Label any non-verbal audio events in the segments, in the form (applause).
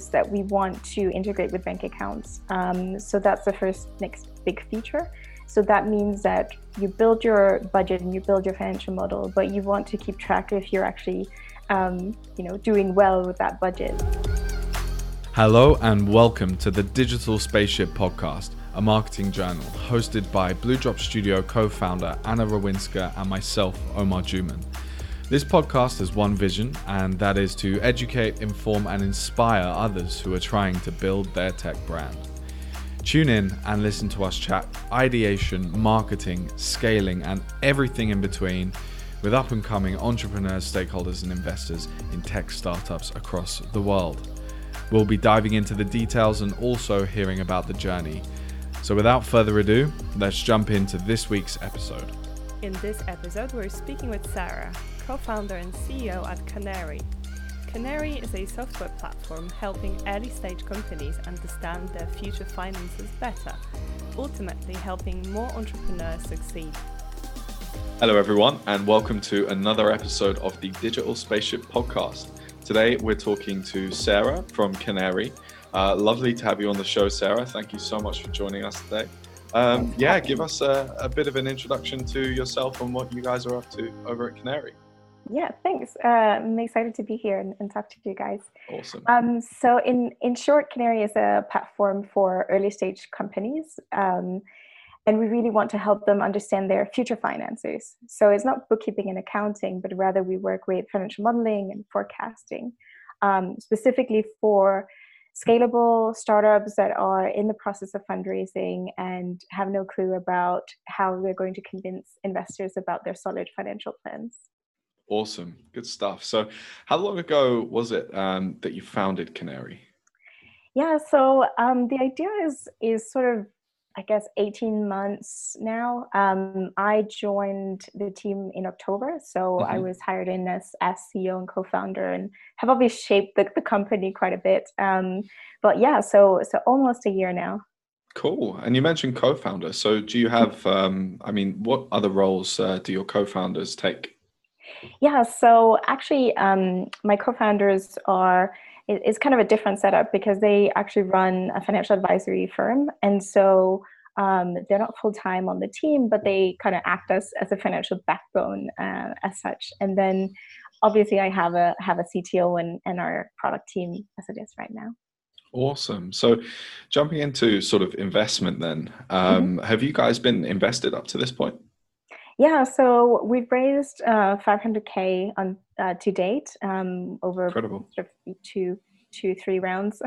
that we want to integrate with bank accounts. Um, so that's the first next big feature. So that means that you build your budget and you build your financial model, but you want to keep track if you're actually, um, you know, doing well with that budget. Hello and welcome to the Digital Spaceship Podcast, a marketing journal hosted by Blue Drop Studio co-founder Anna Rawinska and myself, Omar Juman. This podcast has one vision, and that is to educate, inform, and inspire others who are trying to build their tech brand. Tune in and listen to us chat ideation, marketing, scaling, and everything in between with up and coming entrepreneurs, stakeholders, and investors in tech startups across the world. We'll be diving into the details and also hearing about the journey. So, without further ado, let's jump into this week's episode. In this episode, we're speaking with Sara, co founder and CEO at Canaree, Canaree is a software platform helping early stage companies understand their future finances better, ultimately helping more entrepreneurs succeed. Hello, everyone, and welcome to another episode of the Digital Spaceship podcast. Today, we're talking to Sara from Canaree. Uh, lovely to have you on the show, Sara. Thank you so much for joining us today. Um, yeah, give us a, a, bit of an introduction to yourself and what you guys are up to over at Canaree. Yeah, thanks. Uh, I'm excited to be here and, and, talk to you guys. Awesome. Um, so, in in short, Canaree is a platform for early stage companies, um, and we really want to help them understand their future finances. So, it's not bookkeeping and accounting, but rather we work with financial modeling and forecasting, um, specifically for scalable startups that are in the process of fundraising and have no clue about how they're going to convince investors about their solid financial plans. Awesome, good stuff. So, how long ago was it um, that you founded Canaree? Yeah, so um, the idea is is sort of, I guess, eighteen months now. Um, I joined the team in October, so mm-hmm. I was hired in as as CEO and co-founder, and have obviously shaped the, the company quite a bit. Um, but yeah, so so almost a year now. Cool. And you mentioned co-founder. So do you have? Um, I mean, what other roles uh, do your co-founders take? Yeah, so actually, um, my co-founders are it's kind of a different setup because they actually run a financial advisory firm, and so um, they're not full time on the team, but they kind of act as as a financial backbone uh, as such. And then, obviously, I have a have a CTO and and our product team as it is right now. Awesome. So, jumping into sort of investment, then, um, mm-hmm. have you guys been invested up to this point? Yeah, so we've raised uh, 500k on uh, to date um, over Incredible. Sort of two, two, three rounds.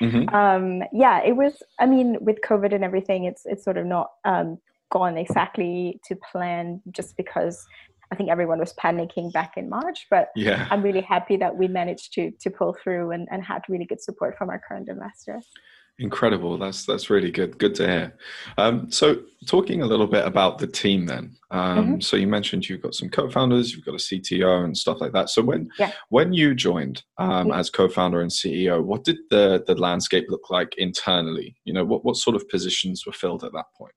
mm-hmm. (laughs) um, yeah, it was. I mean, with COVID and everything, it's it's sort of not um, gone exactly to plan, just because I think everyone was panicking back in March. But yeah. I'm really happy that we managed to to pull through and, and had really good support from our current investors. Incredible. That's that's really good. Good to hear. Um, so, talking a little bit about the team, then. Um, mm-hmm. So, you mentioned you've got some co-founders, you've got a CTO, and stuff like that. So, when yeah. when you joined um, yeah. as co-founder and CEO, what did the the landscape look like internally? You know, what what sort of positions were filled at that point?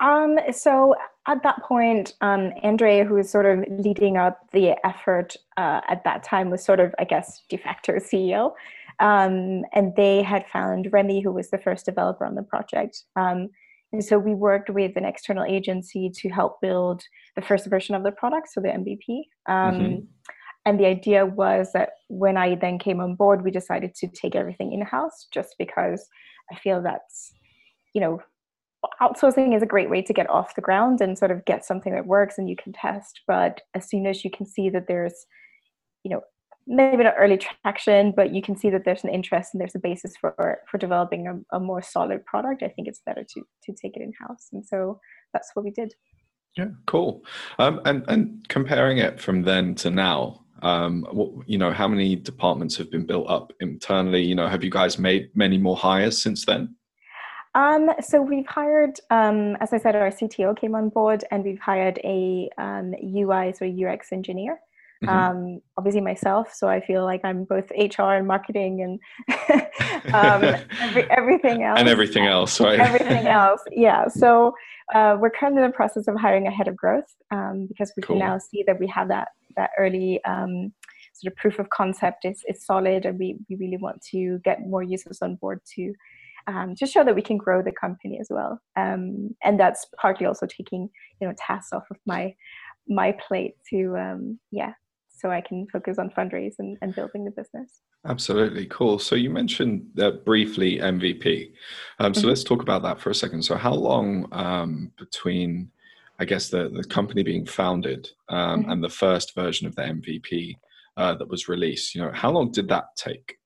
Um, so at that point, um, Andre, who was sort of leading up the effort uh, at that time, was sort of, I guess, de facto CEO. Um, and they had found Remy, who was the first developer on the project. Um, and so we worked with an external agency to help build the first version of the product, so the MVP. Um, mm-hmm. And the idea was that when I then came on board, we decided to take everything in house just because I feel that's, you know, outsourcing is a great way to get off the ground and sort of get something that works and you can test. But as soon as you can see that there's, you know, maybe not early traction, but you can see that there's an interest and there's a basis for for developing a, a more solid product. I think it's better to to take it in house, and so that's what we did. Yeah, cool. Um, and and comparing it from then to now, um, what, you know, how many departments have been built up internally? You know, have you guys made many more hires since then? Um, so we've hired, um, as I said, our CTO came on board, and we've hired a um, UI, so UX engineer. Mm-hmm. Um, obviously myself, so I feel like I'm both HR and marketing and (laughs) um, every, everything (laughs) else. And everything else, right? everything (laughs) else, yeah. So uh, we're currently in the process of hiring a head of growth um, because we cool. can now see that we have that that early um, sort of proof of concept is, is solid and we, we really want to get more users on board to um, to show that we can grow the company as well um, and that's partly also taking you know tasks off of my my plate to um, yeah so i can focus on fundraise and, and building the business Absolutely cool. So you mentioned that briefly MVP. Um, so mm-hmm. let's talk about that for a second. So how long um, between, I guess, the the company being founded um, mm-hmm. and the first version of the MVP uh, that was released? You know, how long did that take?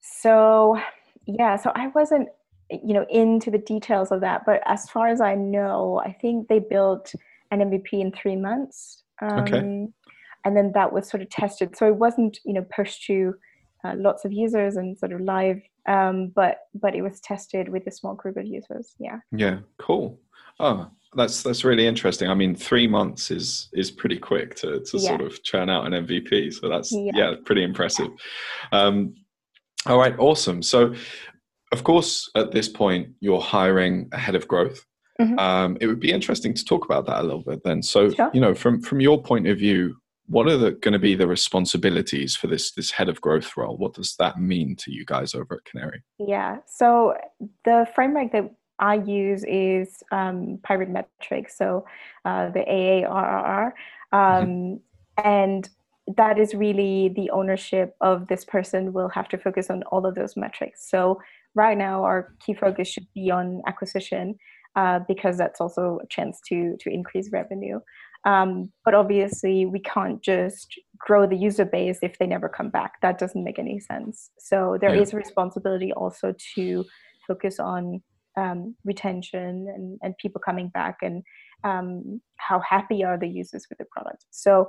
So yeah, so I wasn't, you know, into the details of that, but as far as I know, I think they built an MVP in three months. okay um, and then that was sort of tested. So it wasn't you know pushed to uh, lots of users and sort of live, um, but but it was tested with a small group of users. Yeah. Yeah. Cool. Oh, that's that's really interesting. I mean, three months is is pretty quick to to yeah. sort of churn out an MVP. So that's yeah, yeah pretty impressive. Um, all right, awesome. So, of course, at this point, you're hiring ahead of growth. Mm-hmm. Um, it would be interesting to talk about that a little bit then. So, sure. you know, from from your point of view, what are the, going to be the responsibilities for this this head of growth role? What does that mean to you guys over at Canaree? Yeah, so the framework that I use is um, Pirate Metrics, so uh, the AARRR, um, mm-hmm. and that is really the ownership of this person will have to focus on all of those metrics. So right now, our key focus should be on acquisition uh, because that's also a chance to to increase revenue. Um, but obviously, we can't just grow the user base if they never come back. That doesn't make any sense. So there yeah. is a responsibility also to focus on um, retention and, and people coming back and um, how happy are the users with the product. So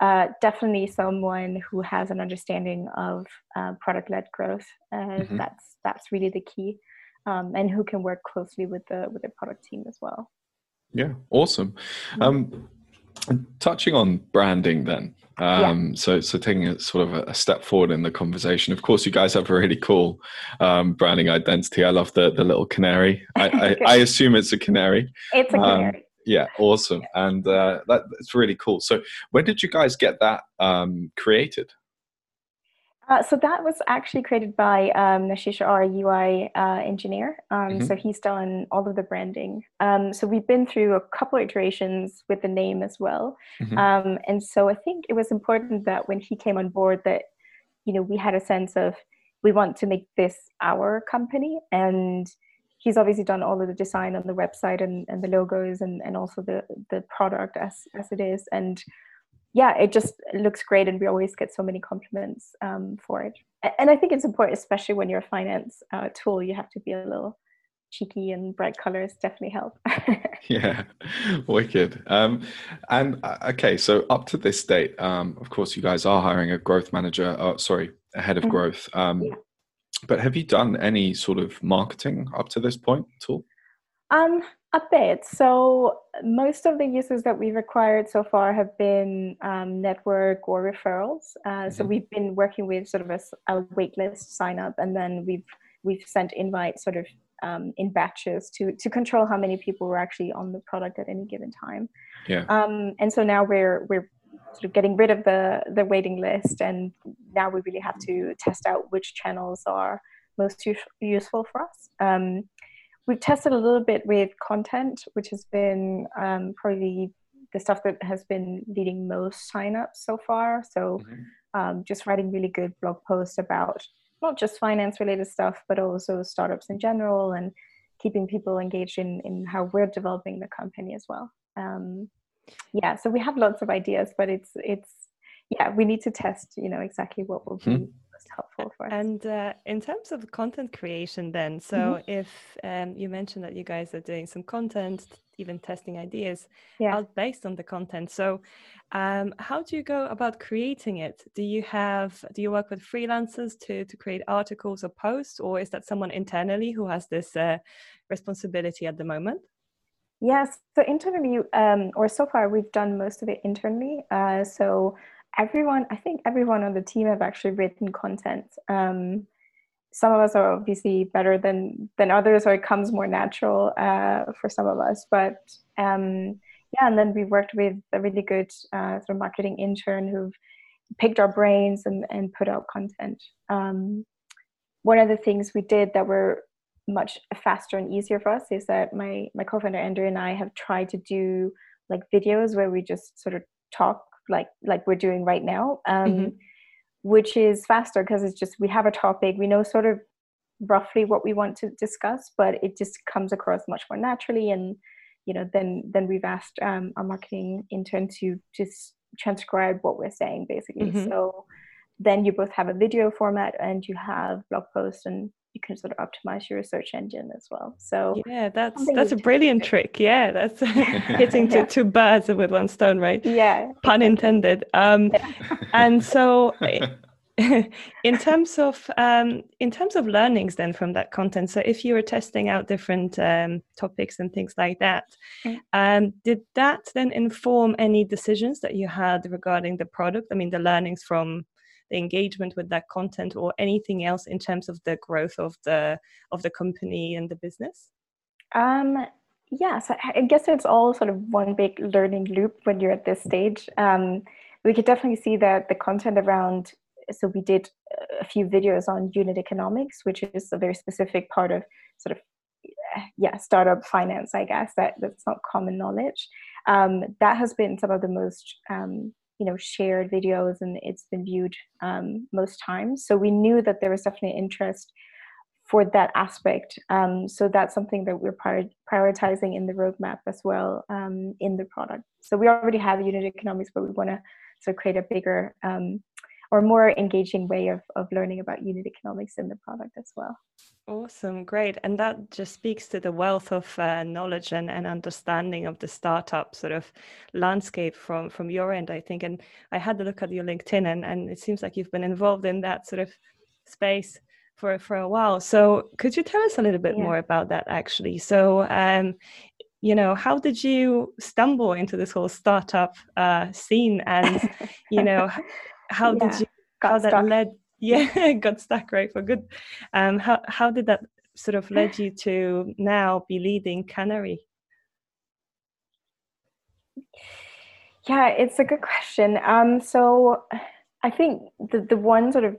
uh, definitely someone who has an understanding of uh, product-led growth. Uh, mm-hmm. That's that's really the key, um, and who can work closely with the with the product team as well. Yeah, awesome. Um, touching on branding then um, yeah. so so taking a sort of a step forward in the conversation of course you guys have a really cool um, branding identity. I love the the little canary. I I, (laughs) I, assume it's a canary. It's a um, canary. yeah awesome. And uh, that's really cool. So when did you guys get that um, created uh, so that was actually created by um, Nashish, our UI uh, engineer. Um, mm-hmm. So he's done all of the branding. Um, so we've been through a couple of iterations with the name as well. Mm-hmm. Um, and so I think it was important that when he came on board, that you know we had a sense of we want to make this our company, and he's obviously done all of the design on the website and, and the logos and, and also the the product as as it is and yeah, it just looks great, and we always get so many compliments um, for it. And I think it's important, especially when you're a finance uh, tool, you have to be a little cheeky and bright colors definitely help. (laughs) (laughs) yeah, wicked. Um, and uh, okay, so up to this date, um, of course, you guys are hiring a growth manager. Uh, sorry, a head of mm-hmm. growth. Um, yeah. But have you done any sort of marketing up to this point at all? Um, a bit. So most of the users that we've acquired so far have been um, network or referrals. Uh, mm-hmm. So we've been working with sort of a, a waitlist sign up, and then we've we've sent invites sort of um, in batches to to control how many people were actually on the product at any given time. Yeah. Um, and so now we're we're sort of getting rid of the the waiting list, and now we really have to test out which channels are most useful for us. Um, we've tested a little bit with content, which has been um, probably the stuff that has been leading most signups so far. So mm-hmm. um, just writing really good blog posts about not just finance related stuff, but also startups in general and keeping people engaged in, in how we're developing the company as well. Um, yeah, so we have lots of ideas, but it's it's yeah, we need to test, you know, exactly what will be mm-hmm helpful for us. And uh, in terms of content creation, then, so mm-hmm. if um, you mentioned that you guys are doing some content, even testing ideas yeah. out based on the content. So, um, how do you go about creating it? Do you have do you work with freelancers to to create articles or posts, or is that someone internally who has this uh, responsibility at the moment? Yes, so internally, um, or so far, we've done most of it internally. Uh, so everyone, I think everyone on the team have actually written content. Um, some of us are obviously better than than others, or it comes more natural uh, for some of us. But um, yeah, and then we worked with a really good uh, sort of marketing intern who've picked our brains and, and put out content. Um, one of the things we did that were much faster and easier for us is that my my co-founder Andrew and I have tried to do like videos where we just sort of talk like like we're doing right now, um, mm-hmm. which is faster because it's just we have a topic, we know sort of roughly what we want to discuss, but it just comes across much more naturally and you know then then we've asked um, our marketing intern to just transcribe what we're saying basically mm-hmm. so then you both have a video format and you have blog posts and you can sort of optimize your search engine as well. So yeah that's that's a brilliant trick. Yeah that's (laughs) hitting (laughs) yeah. two, birds with one stone right? Yeah. Pun intended. Um and so (laughs) in terms of um, in terms of learnings then from that content so if you were testing out different um, topics and things like that mm. um, did that then inform any decisions that you had regarding the product? I mean the learnings from the engagement with that content or anything else in terms of the growth of the of the company and the business um yeah so i guess it's all sort of one big learning loop when you're at this stage um, we could definitely see that the content around so we did a few videos on unit economics, which is a very specific part of sort of yeah startup finance, I guess that that's not common knowledge. Um, that has been some of the most um, you know shared videos, and it's been viewed um, most times. So we knew that there was definitely interest for that aspect. Um, so that's something that we're prioritizing in the roadmap as well um, in the product. So we already have unit economics, but we want to sort of create a bigger um, or more engaging way of, of learning about unit economics in the product as well. Awesome, great. And that just speaks to the wealth of uh, knowledge and, and understanding of the startup sort of landscape from, from your end, I think. And I had a look at your LinkedIn and, and it seems like you've been involved in that sort of space for, for a while. So could you tell us a little bit yeah. more about that actually? So um, you know how did you stumble into this whole startup uh, scene and you know (laughs) how yeah, did you how that led (laughs) yeah got stuck right for good. Um how how did that sort of led you to now be leading Canaree? Yeah it's a good question. Um so i think the the one sort of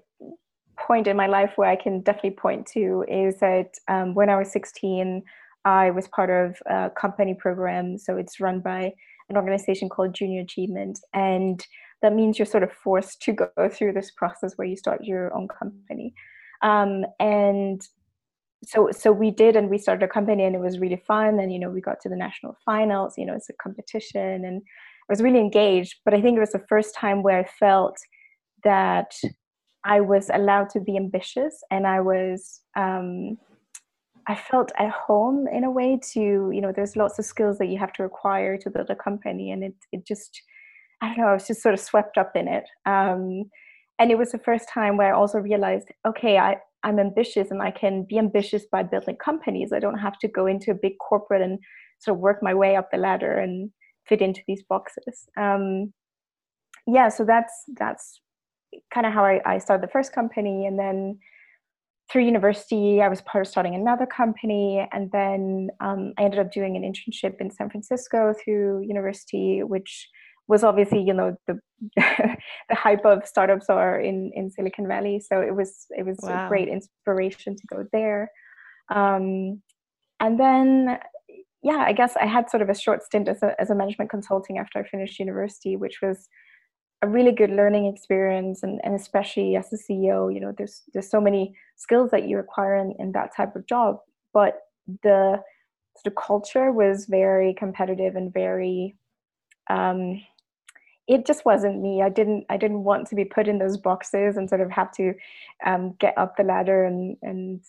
point in my life where i can definitely point to is that um, when i was 16 i was part of a company program. So it's run by an organization called junior achievement. And that means you're sort of forced to go (laughs) through this process where you start your own company. Um, and so so we did and we started a company and it was really fun and you know we got to the national finals you know it's a competition and i was really engaged but i think it was the first time where i felt that i was allowed to be ambitious and i was um, i felt at home in a way to you know there's lots of skills that you have to acquire to build a company and it, it just I don't know, I was just sort of swept up in it. Um, and it was the first time where I also realized, okay, I, I'm ambitious and I can be ambitious by building companies. I don't have to go into a big corporate and sort of work my way up the ladder and fit into these boxes. Um, yeah, so that's that's kind of how I, I started the first company, and then through university, I was part of starting another company, and then um, I ended up doing an internship in San Francisco through university, which was obviously you know the (laughs) the hype of startups are in in Silicon Valley. So it was it was wow. a great inspiration to go there. Um, and then yeah, I guess I had sort of a short stint as a as a management consulting after I finished university, which was a really good learning experience and, and especially as a CEO, you know, there's there's so many skills that you acquire in, in that type of job. But the the culture was very competitive and very um, it just wasn't me. I didn't I didn't want to be put in those boxes and sort of have to um, get up the ladder and and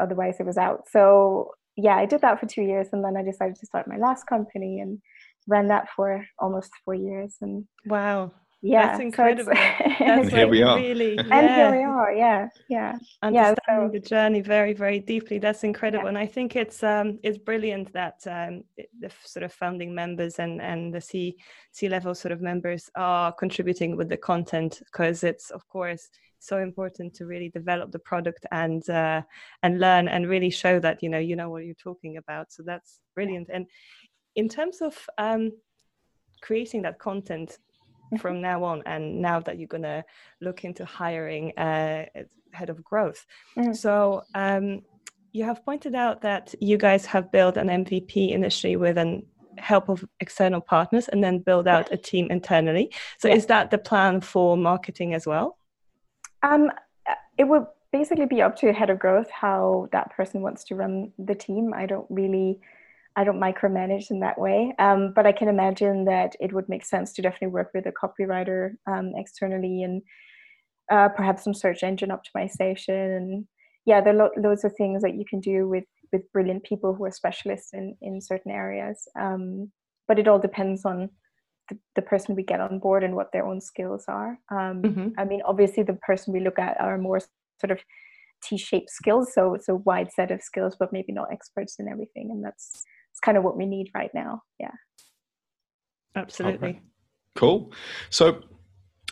otherwise it was out. So yeah, I did that for two years and then I decided to start my last company and ran that for almost four years. And wow, yeah that's incredible. So (laughs) that's here like we are. really yeah. (laughs) and here we are yeah yeah. Understanding yeah, so, the journey very very deeply. That's incredible. Yeah. and i think it's um it's brilliant that um the sort of founding members and and the c c level sort of members are contributing with the content because it's of course so important to really develop the product and uh, and learn and really show that you know you know what you're talking about. So that's brilliant. And in terms of um creating that content from (laughs) now on and now that you're going to look into hiring a head of growth. Mm-hmm. so um, you have pointed out that you guys have built an mvp initially with an help of external partners and then build out a team internally. So yeah. is that the plan for marketing as well? Um, it would basically be up to head of growth how that person wants to run the team. I don't really I don't micromanage in that way, um, but I can imagine that it would make sense to definitely work with a copywriter um, externally and uh, perhaps some search engine optimization. And yeah, there are lo- loads of things that you can do with with brilliant people who are specialists in in certain areas. Um, but it all depends on the, the, person we get on board and what their own skills are. Um, mm-hmm. I mean, obviously, the person we look at are more sort of T-shaped skills, so it's a wide set of skills, but maybe not experts in everything, and that's it's kind of what we need right now. Yeah. Absolutely. Okay. Cool. So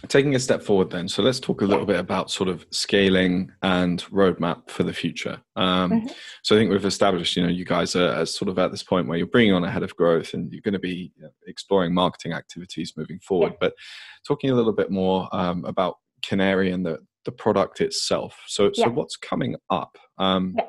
taking a step forward then so let's talk a little bit about sort of scaling and roadmap for the future um, mm-hmm. so i think we've established you know you guys are, are, sort of at this point where you're bringing on a head of growth and you're going to be exploring marketing activities moving forward yeah. but talking a little bit more um, about Canaree and the, the product itself so, yeah. so what's coming up um, yeah.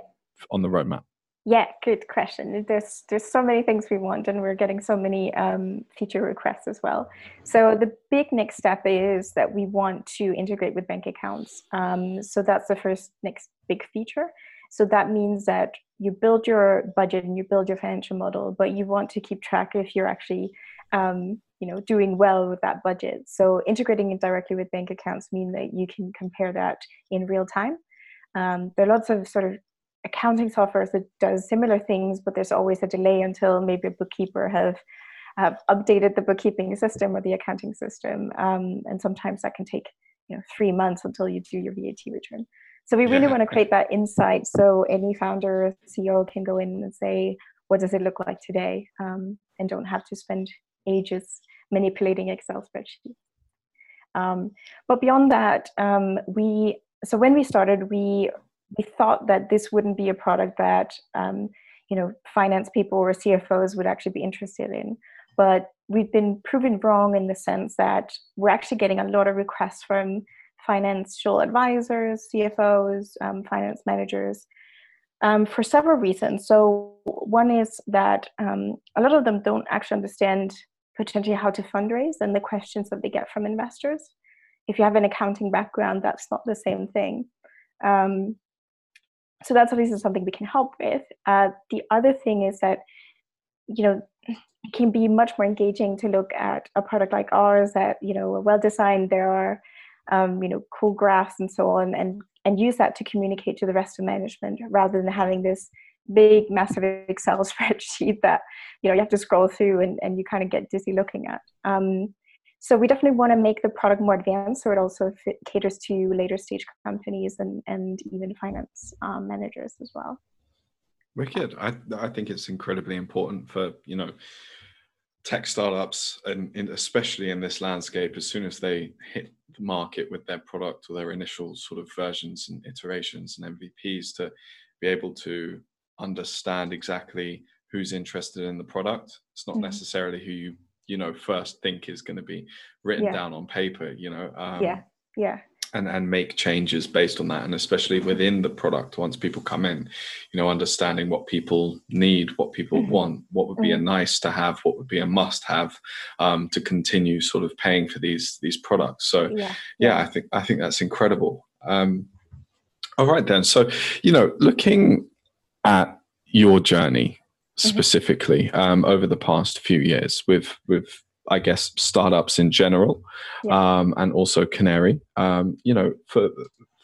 on the roadmap yeah, good question. There's there's so many things we want, and we're getting so many um, feature requests as well. So the big next step is that we want to integrate with bank accounts. Um, so that's the first next big feature. So that means that you build your budget and you build your financial model, but you want to keep track if you're actually um, you know doing well with that budget. So integrating it directly with bank accounts mean that you can compare that in real time. Um, there are lots of sort of accounting software that does similar things, but there's always a delay until maybe a bookkeeper have have updated the bookkeeping system or the accounting system, um, and sometimes that can take you know three months until you do your VAT return. So we really yeah. want to create that insight so any founder, CEO can go in and say, what does it look like today, um, and don't have to spend ages manipulating Excel spreadsheets. Um, but beyond that, um, we so when we started, we we thought that this wouldn't be a product that um, you know finance people or CFOs would actually be interested in. But we've been proven wrong in the sense that we're actually getting a lot of requests from financial advisors, CFOs, um, finance managers. Um, for several reasons. So, one is that um, a lot of them don't actually understand potentially how to fundraise and the questions that they get from investors. If you have an accounting background, that's not the same thing. Um, so that's obviously something we can help with. Uh, the other thing is that, you know, it can be much more engaging to look at a product like ours that, you know, are well designed, there are, um, you know, cool graphs and so on, and, and use that to communicate to the rest of management rather than having this big, massive Excel (laughs) spreadsheet that, you know, you have to scroll through and, and you kind of get dizzy looking at. Um, so we definitely want to make the product more advanced so it also fit, caters to later stage companies and, and even finance um, managers as well. Wicked. I, I think it's incredibly important for you know tech startups and in, especially in this landscape as soon as they hit the market with their product or their initial sort of versions and iterations and mvps to be able to understand exactly who's interested in the product. It's not mm-hmm. necessarily who you you know first think is going to be written yeah. down on paper you know um, yeah yeah and and make changes based on that and especially within the product once people come in you know understanding what people need what people mm-hmm. want what would be mm-hmm. a nice to have what would be a must have um, to continue sort of paying for these these products so yeah, yeah, i think i think that's incredible um, all right then so you know looking at your journey. Specifically mm-hmm. um, over the past few years with with I guess startups in general, yeah. um, and also Canaree. Um, you know, for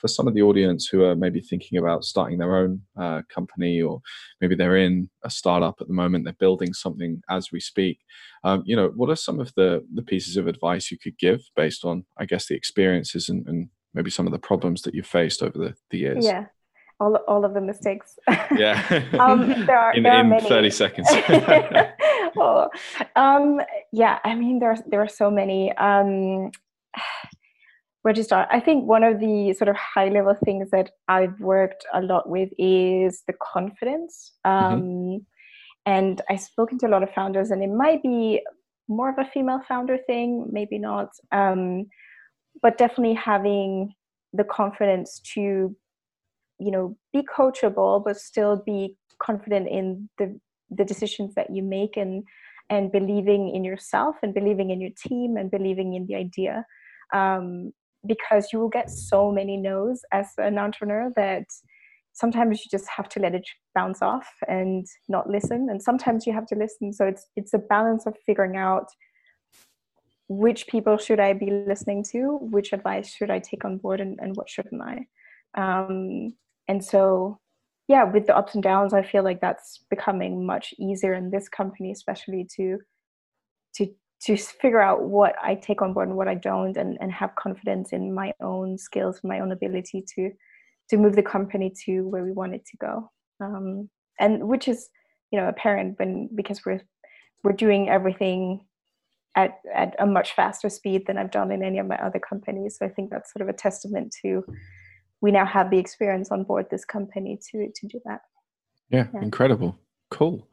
for some of the audience who are maybe thinking about starting their own uh, company, or maybe they're in a startup at the moment, they're building something as we speak. Um, you know, what are some of the the pieces of advice you could give based on, I guess, the experiences and, and maybe some of the problems that you've faced over the, the years? Yeah, all, all of the mistakes. Yeah. (laughs) um, there are, in, there in many. 30 seconds. (laughs) oh, um, yeah, I mean, there are, there are so many. Um, where to start? I think one of the sort of high level things that I've worked a lot with is the confidence. Mm-hmm. Um, mm-hmm. And I've spoken to a lot of founders, and it might be more of a female founder thing, maybe not. Um, but definitely having the confidence to, you know, be coachable, but still be confident in the the decisions that you make and and believing in yourself and believing in your team and believing in the idea. Um, because you will get so many no's as an entrepreneur that sometimes you just have to let it bounce off and not listen. And sometimes you have to listen. So it's it's a balance of figuring out which people should i be listening to which advice should i take on board and, and what shouldn't i? Um, and so yeah with the ups and downs i feel like that's becoming much easier in this company especially to to to figure out what i take on board and what i don't and, and have confidence in my own skills my own ability to to move the company to where we want it to go um, and which is you know apparent when because we're we're doing everything at at a much faster speed than I've done in any of my other companies. So I think that's sort of a testament to we now have the experience on board this company to to do that. Yeah, yeah. incredible. Cool.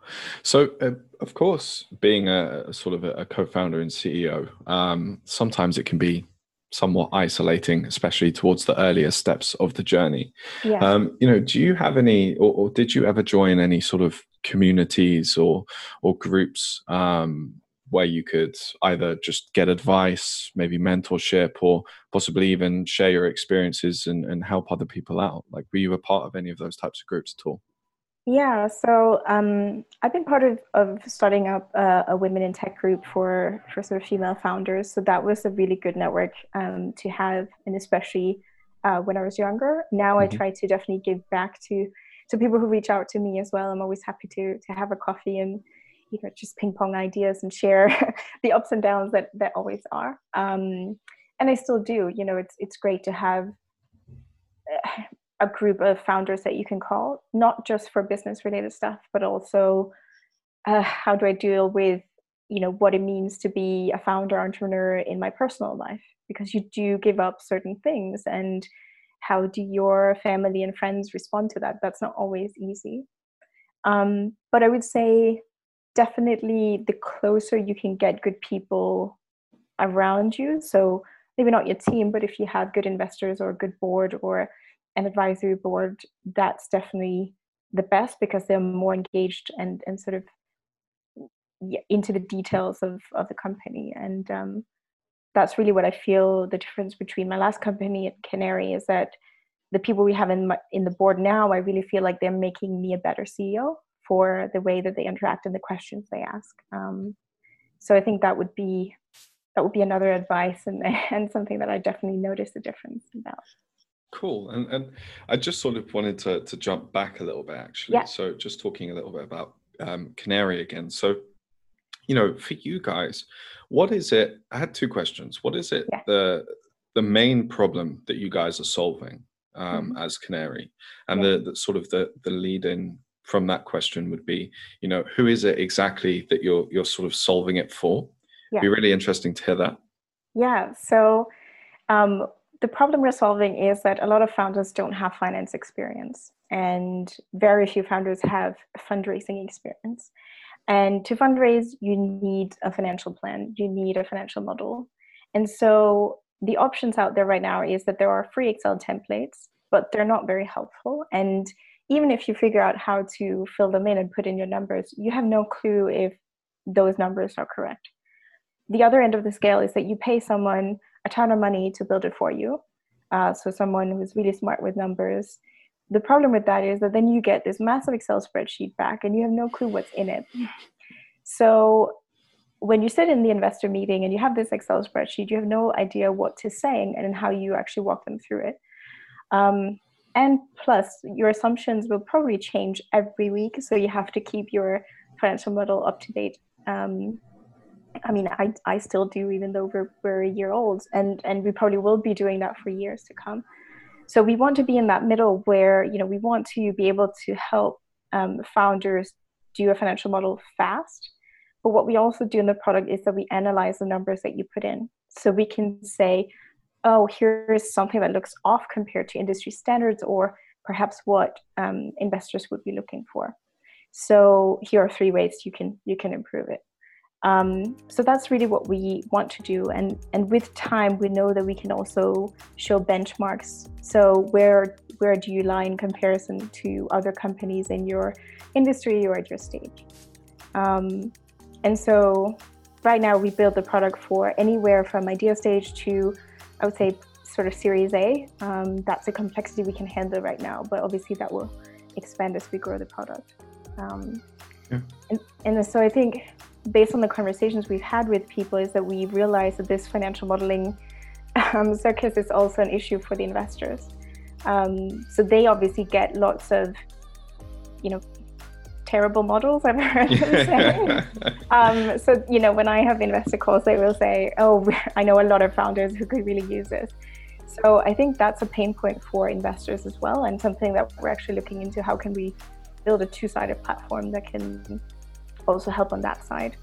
So, uh, of course, being a, a sort of a, a, co-founder and CEO, um, sometimes it can be somewhat isolating, especially towards the earlier steps of the journey. Yeah. Um, you know, do you have any, or, or, did you ever join any sort of communities or or groups um, where you could either just get advice, maybe mentorship, or possibly even share your experiences and, and help other people out? Like, were you a part of any of those types of groups at all? Yeah, so um, I've been part of, of starting up a, a, women in tech group for, for sort of female founders. So that was a really good network um, to have, and especially uh, when I was younger. Now mm-hmm. I try to definitely give back to to people who reach out to me as well. I'm always happy to to have a coffee and you know just ping pong ideas and share (laughs) the ups and downs that that always are. Um, and I still do. You know, it's it's great to have a group of founders that you can call, not just for business related stuff, but also uh, how do I deal with you know what it means to be a founder entrepreneur in my personal life because you do give up certain things and how do your family and friends respond to that that's not always easy um, but i would say definitely the closer you can get good people around you. So maybe not your team but if you have good investors or a good board or an advisory board, that's definitely the best because they're more engaged and and sort of into the details of of the company. And um, that's really what I feel the difference between my last company at Canaree is that the people we have in my, in the board now, I really feel like they're making me a better CEO for the way that they interact and the questions they ask. Um, so I think that would be that would be another advice and (laughs) and something that I definitely noticed a difference about. Cool. And and I just sort of wanted to to jump back a little bit actually. Yeah. So just talking a little bit about um, Canaree again. So, you know, for you guys, what is it? I had two questions. What is it yeah. the the main problem that you guys are solving um, mm-hmm. as Canaree? And yeah. the, the sort of the the lead in from that question would be, you know, who is it exactly that you're you're sort of solving it for? Yeah. It'd be really interesting to hear that. Yeah. So um, the problem we're solving is that a lot of founders don't have finance experience and very few founders have fundraising experience and to fundraise you need a financial plan you need a financial model and so the options out there right now is that there are free excel templates but they're not very helpful and even if you figure out how to fill them in and put in your numbers you have no clue if those numbers are correct the other end of the scale is that you pay someone a ton of money to build it for you. Uh, so someone who's really smart with numbers. The problem with that is that then you get this massive Excel spreadsheet back and you have no clue what's in it. So when you sit in the investor meeting and you have this Excel spreadsheet, you have no idea what to say and how you actually walk them through it. Um, and plus, your assumptions will probably change every week, so you have to keep your financial model up to date um, I mean, I, I still do, even though we're, we're a year old, and, and we probably will be doing that for years to come. So we want to be in that middle where, you know, we want to be able to help um, founders do a financial model fast. But what we also do in the product is that we analyze the numbers that you put in. So we can say, oh, here's something that looks off compared to industry standards or perhaps what um, investors would be looking for. So here are three ways you can you can improve it. Um, so that's really what we want to do. And, and with time, we know that we can also show benchmarks. So where, where do you lie in comparison to other companies in your industry or at your stage? Um, and so right now we build the product for anywhere from idea stage to, I would say, sort of Series A. Um, that's a complexity we can handle right now, but obviously that will expand as we grow the product. Um, yeah. and, and so I think based on the conversations we've had with people is that we realize that this financial modeling (laughs) um, circus is also an issue for the investors. Um, so they obviously get lots of, you know, terrible models I've heard them say. um, so you know, when I have investor calls, they will say, "Oh, (laughs) I know a lot of founders who could really use this." So I think that's a pain point for investors as well, and something that we're actually looking into. How can we build a two-sided platform that can also help on that side.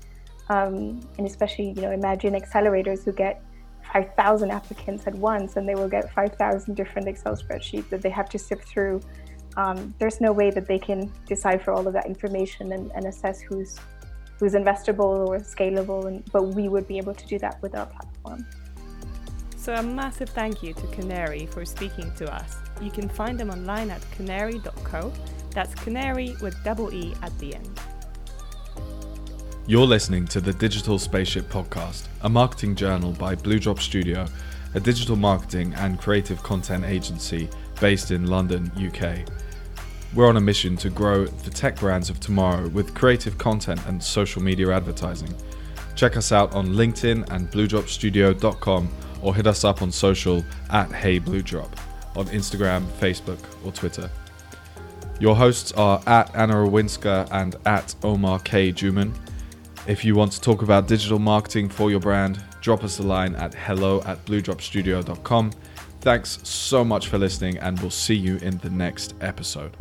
Um, and especially, you know, imagine accelerators who get 5,000 applicants at once and they will get 5,000 different Excel spreadsheets that they have to sift through. Um, there's no way that they can decipher all of that information and, and assess who's who's investable or scalable, and, but we would be able to do that with our platform. So a massive thank you to Canaree for speaking to us. You can find them online at canaree.co. That's canaree with double E at the end. You're listening to the Digital Spaceship Podcast, a marketing journal by Blue Drop Studio, a digital marketing and creative content agency based in London, UK. We're on a mission to grow the tech brands of tomorrow with creative content and social media advertising. Check us out on LinkedIn and bluedropstudio.com or hit us up on social at HeyBlueDrop on Instagram, Facebook, or Twitter. Your hosts are at Anna Rawinska and at Omar K. Juman. If you want to talk about digital marketing for your brand, drop us a line at hello at bluedropstudio.com. Thanks so much for listening, and we'll see you in the next episode.